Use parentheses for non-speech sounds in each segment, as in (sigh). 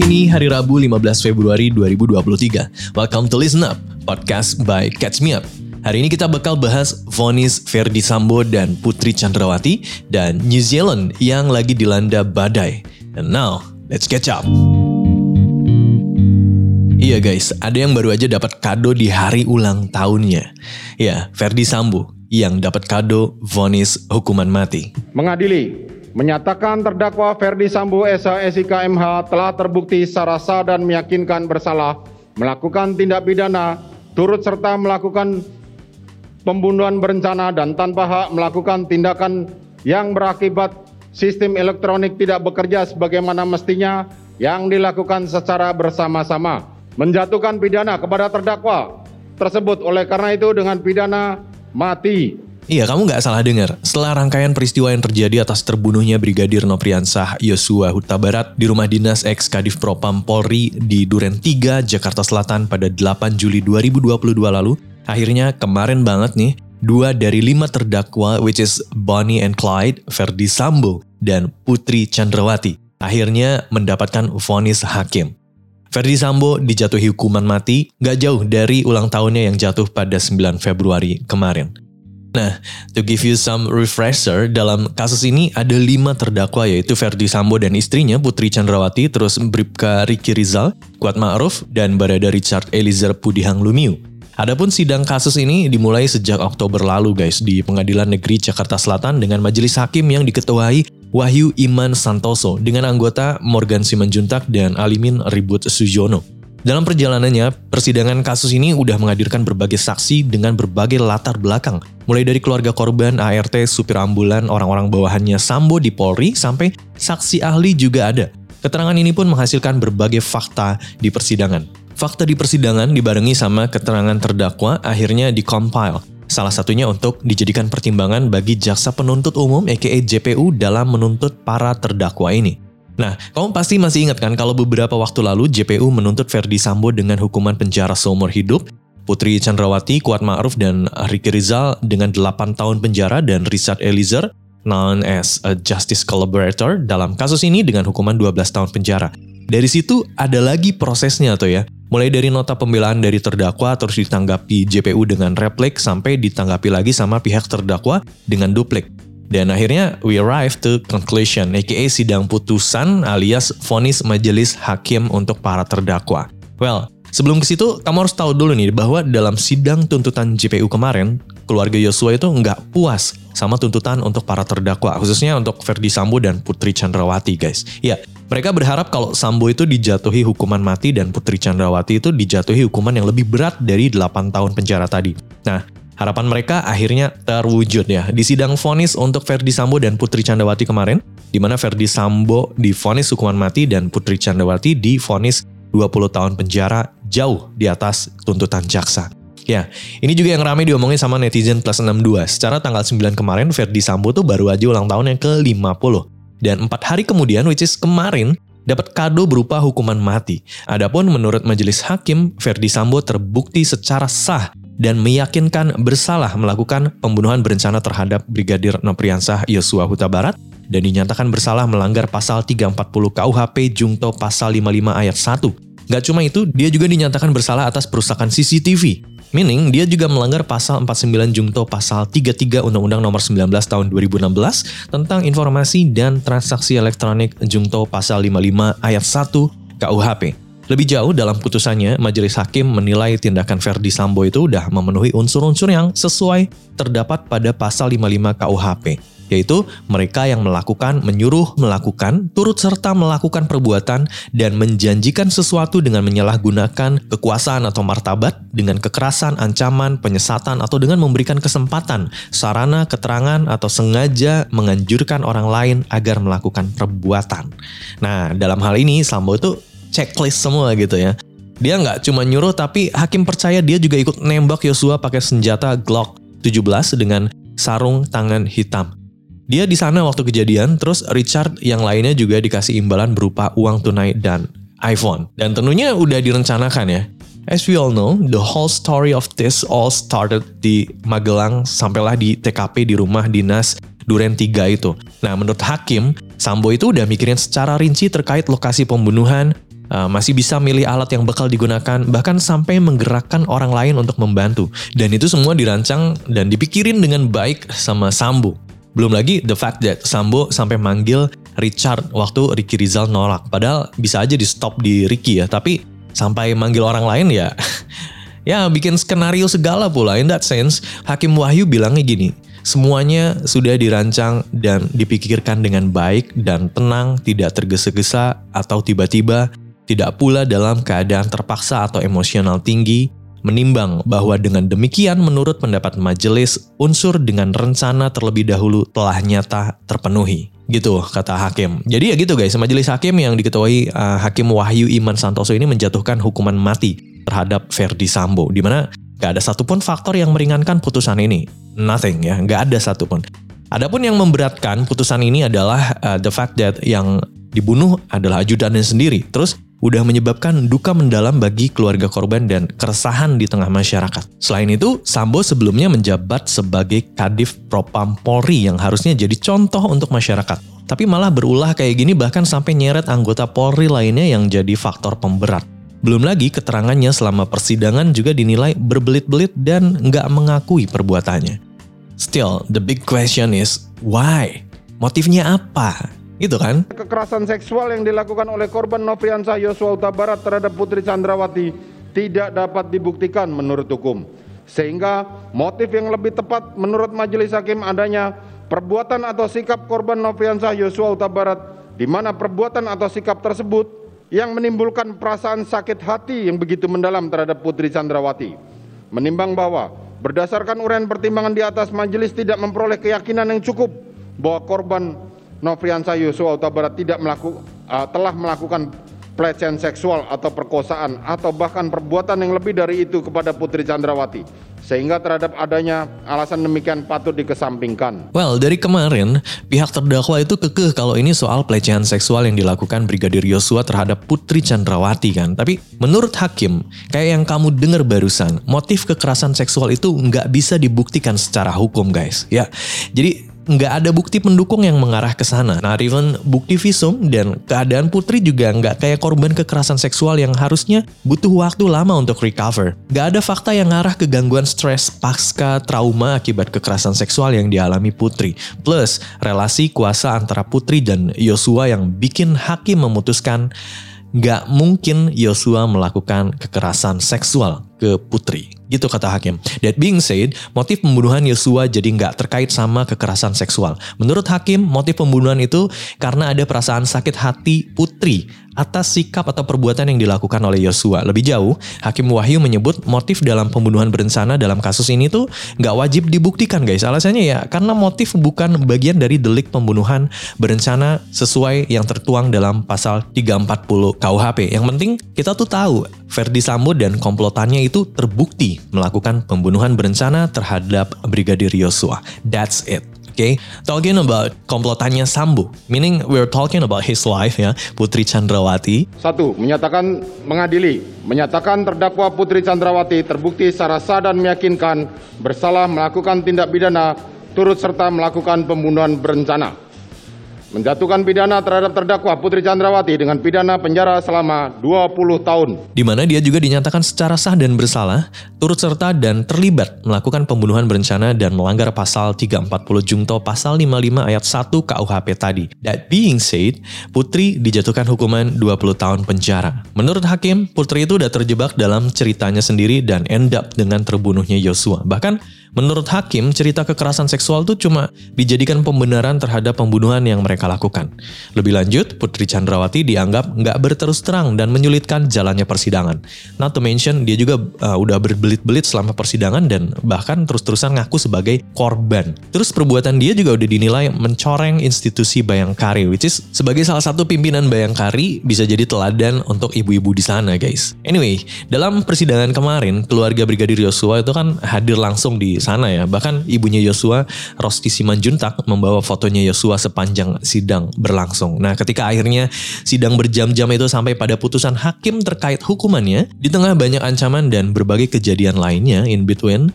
ini hari Rabu 15 Februari 2023. Welcome to Listen Up, podcast by Catch Me Up. Hari ini kita bakal bahas vonis Ferdi Sambo dan Putri Chandrawati dan New Zealand yang lagi dilanda badai. And now, let's catch up. Iya guys, ada yang baru aja dapat kado di hari ulang tahunnya. Ya, Ferdi Sambo yang dapat kado vonis hukuman mati. Mengadili menyatakan terdakwa Ferdi Sambo SH SIK MH telah terbukti secara sah dan meyakinkan bersalah melakukan tindak pidana turut serta melakukan pembunuhan berencana dan tanpa hak melakukan tindakan yang berakibat sistem elektronik tidak bekerja sebagaimana mestinya yang dilakukan secara bersama-sama. Menjatuhkan pidana kepada terdakwa tersebut. Oleh karena itu dengan pidana mati Iya, kamu nggak salah dengar. Setelah rangkaian peristiwa yang terjadi atas terbunuhnya Brigadir Nopriansah Yosua Huta Barat di rumah dinas ex Kadif Propam Polri di Duren 3, Jakarta Selatan pada 8 Juli 2022 lalu, akhirnya kemarin banget nih, dua dari lima terdakwa which is Bonnie and Clyde, Ferdi Sambo, dan Putri Chandrawati akhirnya mendapatkan vonis hakim. Ferdi Sambo dijatuhi hukuman mati gak jauh dari ulang tahunnya yang jatuh pada 9 Februari kemarin. Nah, to give you some refresher, dalam kasus ini ada lima terdakwa yaitu Ferdi Sambo dan istrinya Putri Chandrawati, terus Bribka Riki Rizal, Kuat Ma'ruf, dan Barada Richard Eliezer Pudihang Lumiu. Adapun sidang kasus ini dimulai sejak Oktober lalu guys di Pengadilan Negeri Jakarta Selatan dengan majelis hakim yang diketuai Wahyu Iman Santoso dengan anggota Morgan Simanjuntak dan Alimin Ribut Sujono. Dalam perjalanannya, persidangan kasus ini udah menghadirkan berbagai saksi dengan berbagai latar belakang, mulai dari keluarga korban, ART, supir ambulan, orang-orang bawahannya Sambo di Polri, sampai saksi ahli juga ada. Keterangan ini pun menghasilkan berbagai fakta di persidangan. Fakta di persidangan dibarengi sama keterangan terdakwa akhirnya dikompil. Salah satunya untuk dijadikan pertimbangan bagi jaksa penuntut umum aka JPU dalam menuntut para terdakwa ini. Nah, kamu pasti masih ingat kan kalau beberapa waktu lalu JPU menuntut Ferdi Sambo dengan hukuman penjara seumur hidup, Putri Chandrawati, Kuat Ma'ruf, dan Ricky Rizal dengan 8 tahun penjara dan Richard Eliezer known as a justice collaborator dalam kasus ini dengan hukuman 12 tahun penjara. Dari situ ada lagi prosesnya tuh ya. Mulai dari nota pembelaan dari terdakwa terus ditanggapi JPU dengan replik sampai ditanggapi lagi sama pihak terdakwa dengan duplik. Dan akhirnya we arrive to conclusion, aka sidang putusan alias vonis majelis hakim untuk para terdakwa. Well, sebelum ke situ, kamu harus tahu dulu nih bahwa dalam sidang tuntutan JPU kemarin, keluarga Yosua itu nggak puas sama tuntutan untuk para terdakwa, khususnya untuk Ferdi Sambo dan Putri Chandrawati, guys. Ya, mereka berharap kalau Sambo itu dijatuhi hukuman mati dan Putri Chandrawati itu dijatuhi hukuman yang lebih berat dari 8 tahun penjara tadi. Nah, Harapan mereka akhirnya terwujud ya. Di sidang vonis untuk Ferdi Sambo dan Putri Candrawati kemarin, di mana Ferdi Sambo divonis hukuman mati dan Putri Candrawati divonis 20 tahun penjara jauh di atas tuntutan jaksa. Ya, ini juga yang ramai diomongin sama netizen plus 62. Secara tanggal 9 kemarin, Ferdi Sambo tuh baru aja ulang tahun yang ke-50. Dan empat hari kemudian, which is kemarin, dapat kado berupa hukuman mati. Adapun menurut majelis hakim, Ferdi Sambo terbukti secara sah dan meyakinkan bersalah melakukan pembunuhan berencana terhadap Brigadir Nopriansah Yosua Huta Barat dan dinyatakan bersalah melanggar pasal 340 KUHP Jungto pasal 55 ayat 1. Gak cuma itu, dia juga dinyatakan bersalah atas perusakan CCTV. Meaning, dia juga melanggar pasal 49 Jungto pasal 33 Undang-Undang nomor 19 tahun 2016 tentang informasi dan transaksi elektronik Jungto pasal 55 ayat 1 KUHP. Lebih jauh dalam putusannya, majelis hakim menilai tindakan Verdi Sambo itu sudah memenuhi unsur-unsur yang sesuai terdapat pada pasal 55 KUHP, yaitu mereka yang melakukan, menyuruh melakukan, turut serta melakukan perbuatan dan menjanjikan sesuatu dengan menyalahgunakan kekuasaan atau martabat dengan kekerasan, ancaman, penyesatan atau dengan memberikan kesempatan, sarana, keterangan atau sengaja menganjurkan orang lain agar melakukan perbuatan. Nah, dalam hal ini Sambo itu checklist semua gitu ya. Dia nggak cuma nyuruh tapi hakim percaya dia juga ikut nembak Yosua pakai senjata Glock 17 dengan sarung tangan hitam. Dia di sana waktu kejadian, terus Richard yang lainnya juga dikasih imbalan berupa uang tunai dan iPhone. Dan tentunya udah direncanakan ya. As we all know, the whole story of this all started di Magelang sampailah di TKP di rumah dinas Duren 3 itu. Nah, menurut hakim, Sambo itu udah mikirin secara rinci terkait lokasi pembunuhan, uh, masih bisa milih alat yang bakal digunakan, bahkan sampai menggerakkan orang lain untuk membantu. Dan itu semua dirancang dan dipikirin dengan baik sama Sambo. Belum lagi the fact that Sambo sampai manggil Richard waktu Ricky Rizal nolak. Padahal bisa aja di stop di Ricky ya, tapi sampai manggil orang lain ya (laughs) ya bikin skenario segala pula. In that sense, Hakim Wahyu bilangnya gini, Semuanya sudah dirancang dan dipikirkan dengan baik dan tenang, tidak tergesa-gesa atau tiba-tiba, tidak pula dalam keadaan terpaksa atau emosional tinggi, menimbang bahwa dengan demikian menurut pendapat majelis, unsur dengan rencana terlebih dahulu telah nyata terpenuhi. Gitu kata hakim. Jadi ya gitu guys, majelis hakim yang diketuai uh, Hakim Wahyu Iman Santoso ini menjatuhkan hukuman mati terhadap Verdi Sambo. Di mana gak ada satupun faktor yang meringankan putusan ini nothing ya, nggak ada satupun. Adapun yang memberatkan putusan ini adalah uh, the fact that yang dibunuh adalah ajudannya sendiri. Terus udah menyebabkan duka mendalam bagi keluarga korban dan keresahan di tengah masyarakat. Selain itu, Sambo sebelumnya menjabat sebagai Kadif Propam Polri yang harusnya jadi contoh untuk masyarakat. Tapi malah berulah kayak gini bahkan sampai nyeret anggota Polri lainnya yang jadi faktor pemberat. Belum lagi keterangannya selama persidangan juga dinilai berbelit-belit dan nggak mengakui perbuatannya. Still, the big question is why? Motifnya apa? Gitu kan? Kekerasan seksual yang dilakukan oleh korban Nofriansah Yosua Huta Barat terhadap Putri Chandrawati tidak dapat dibuktikan menurut hukum. Sehingga motif yang lebih tepat menurut majelis hakim adanya perbuatan atau sikap korban Nofriansah Yosua Huta Barat di mana perbuatan atau sikap tersebut yang menimbulkan perasaan sakit hati yang begitu mendalam terhadap Putri Chandrawati. Menimbang bahwa Berdasarkan uraian pertimbangan di atas, majelis tidak memperoleh keyakinan yang cukup bahwa korban Nofriansah Yosua Huta Barat tidak melaku, uh, telah melakukan pelecehan seksual atau perkosaan atau bahkan perbuatan yang lebih dari itu kepada Putri Chandrawati sehingga terhadap adanya alasan demikian patut dikesampingkan. Well, dari kemarin, pihak terdakwa itu kekeh kalau ini soal pelecehan seksual yang dilakukan Brigadir Yosua terhadap Putri Chandrawati kan. Tapi menurut hakim, kayak yang kamu dengar barusan, motif kekerasan seksual itu nggak bisa dibuktikan secara hukum guys. Ya, jadi nggak ada bukti pendukung yang mengarah ke sana. Nah, even bukti visum dan keadaan Putri juga nggak kayak korban kekerasan seksual yang harusnya butuh waktu lama untuk recover. Nggak ada fakta yang ngarah ke gangguan stres pasca trauma akibat kekerasan seksual yang dialami Putri. Plus, relasi kuasa antara Putri dan Yosua yang bikin hakim memutuskan nggak mungkin Yosua melakukan kekerasan seksual ke Putri. Gitu kata hakim. That being said, motif pembunuhan Yosua jadi nggak terkait sama kekerasan seksual. Menurut hakim, motif pembunuhan itu karena ada perasaan sakit hati Putri atas sikap atau perbuatan yang dilakukan oleh Yosua. Lebih jauh, Hakim Wahyu menyebut motif dalam pembunuhan berencana dalam kasus ini tuh nggak wajib dibuktikan guys. Alasannya ya karena motif bukan bagian dari delik pembunuhan berencana sesuai yang tertuang dalam pasal 340 KUHP. Yang penting kita tuh tahu Verdi Sambo dan komplotannya itu terbukti melakukan pembunuhan berencana terhadap Brigadir Yosua. That's it. Okay, talking about komplotannya Sambo, meaning we're talking about his wife ya, Putri Chandrawati. Satu, menyatakan mengadili, menyatakan terdakwa Putri Chandrawati terbukti secara sah dan meyakinkan bersalah melakukan tindak pidana turut serta melakukan pembunuhan berencana menjatuhkan pidana terhadap terdakwa Putri Chandrawati dengan pidana penjara selama 20 tahun. Di mana dia juga dinyatakan secara sah dan bersalah, turut serta dan terlibat melakukan pembunuhan berencana dan melanggar pasal 340 Jungto pasal 55 ayat 1 KUHP tadi. That being said, Putri dijatuhkan hukuman 20 tahun penjara. Menurut hakim, Putri itu udah terjebak dalam ceritanya sendiri dan end up dengan terbunuhnya Yosua. Bahkan Menurut hakim, cerita kekerasan seksual itu cuma dijadikan pembenaran terhadap pembunuhan yang mereka lakukan. Lebih lanjut, Putri Chandrawati dianggap nggak berterus terang dan menyulitkan jalannya persidangan. Not to mention, dia juga uh, udah berbelit-belit selama persidangan dan bahkan terus-terusan ngaku sebagai korban. Terus perbuatan dia juga udah dinilai mencoreng institusi Bayangkari, which is sebagai salah satu pimpinan Bayangkari bisa jadi teladan untuk ibu-ibu di sana guys. Anyway, dalam persidangan kemarin, keluarga Brigadir Yosua itu kan hadir langsung di sana ya. Bahkan ibunya Yosua, Rosti Simanjuntak, membawa fotonya Yosua sepanjang sidang berlangsung. Nah ketika akhirnya sidang berjam-jam itu sampai pada putusan hakim terkait hukumannya, di tengah banyak ancaman dan berbagai kejadian lainnya in between,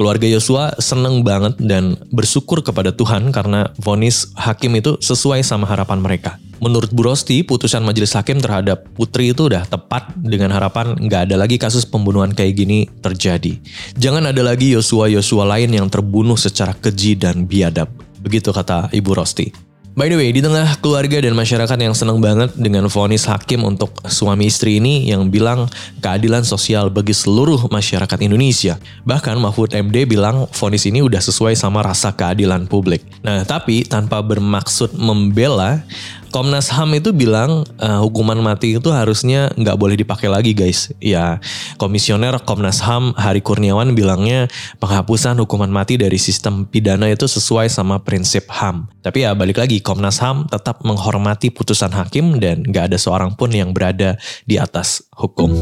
keluarga Yosua seneng banget dan bersyukur kepada Tuhan karena vonis hakim itu sesuai sama harapan mereka. Menurut Bu Rosti, putusan majelis hakim terhadap Putri itu udah tepat dengan harapan nggak ada lagi kasus pembunuhan kayak gini terjadi. Jangan ada lagi Yosua-Yosua lain yang terbunuh secara keji dan biadab. Begitu kata Ibu Rosti. By the way, di tengah keluarga dan masyarakat yang senang banget dengan vonis hakim untuk suami istri ini yang bilang keadilan sosial bagi seluruh masyarakat Indonesia. Bahkan Mahfud MD bilang vonis ini udah sesuai sama rasa keadilan publik. Nah, tapi tanpa bermaksud membela, Komnas HAM itu bilang uh, hukuman mati itu harusnya nggak boleh dipakai lagi guys. Ya komisioner Komnas HAM Hari Kurniawan bilangnya penghapusan hukuman mati dari sistem pidana itu sesuai sama prinsip HAM. Tapi ya balik lagi Komnas HAM tetap menghormati putusan hakim dan nggak ada seorang pun yang berada di atas hukum.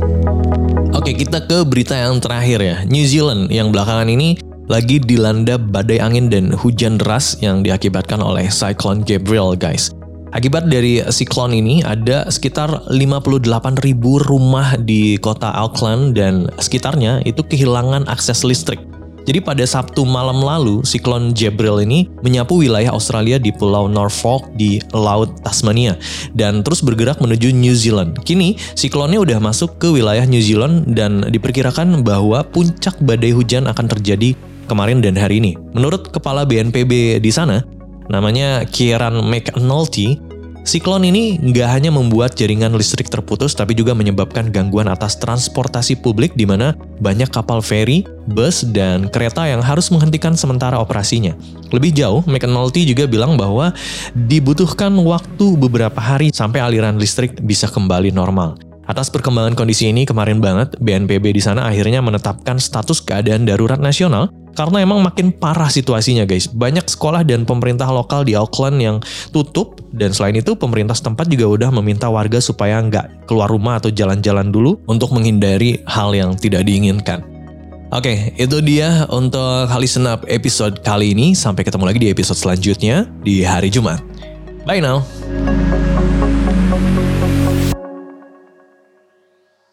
Oke kita ke berita yang terakhir ya. New Zealand yang belakangan ini lagi dilanda badai angin dan hujan deras yang diakibatkan oleh Cyclone Gabriel guys. Akibat dari siklon ini ada sekitar 58 ribu rumah di kota Auckland dan sekitarnya itu kehilangan akses listrik. Jadi pada Sabtu malam lalu, siklon Gabriel ini menyapu wilayah Australia di Pulau Norfolk di Laut Tasmania dan terus bergerak menuju New Zealand. Kini siklonnya udah masuk ke wilayah New Zealand dan diperkirakan bahwa puncak badai hujan akan terjadi kemarin dan hari ini. Menurut kepala BNPB di sana, namanya Kieran McNulty, siklon ini nggak hanya membuat jaringan listrik terputus, tapi juga menyebabkan gangguan atas transportasi publik di mana banyak kapal feri, bus, dan kereta yang harus menghentikan sementara operasinya. Lebih jauh, McNulty juga bilang bahwa dibutuhkan waktu beberapa hari sampai aliran listrik bisa kembali normal. Atas perkembangan kondisi ini kemarin banget BNPB di sana akhirnya menetapkan status keadaan darurat nasional karena emang makin parah situasinya guys. Banyak sekolah dan pemerintah lokal di Auckland yang tutup dan selain itu pemerintah setempat juga udah meminta warga supaya nggak keluar rumah atau jalan-jalan dulu untuk menghindari hal yang tidak diinginkan. Oke, itu dia untuk Listen Up episode kali ini. Sampai ketemu lagi di episode selanjutnya di hari Jumat. Bye now.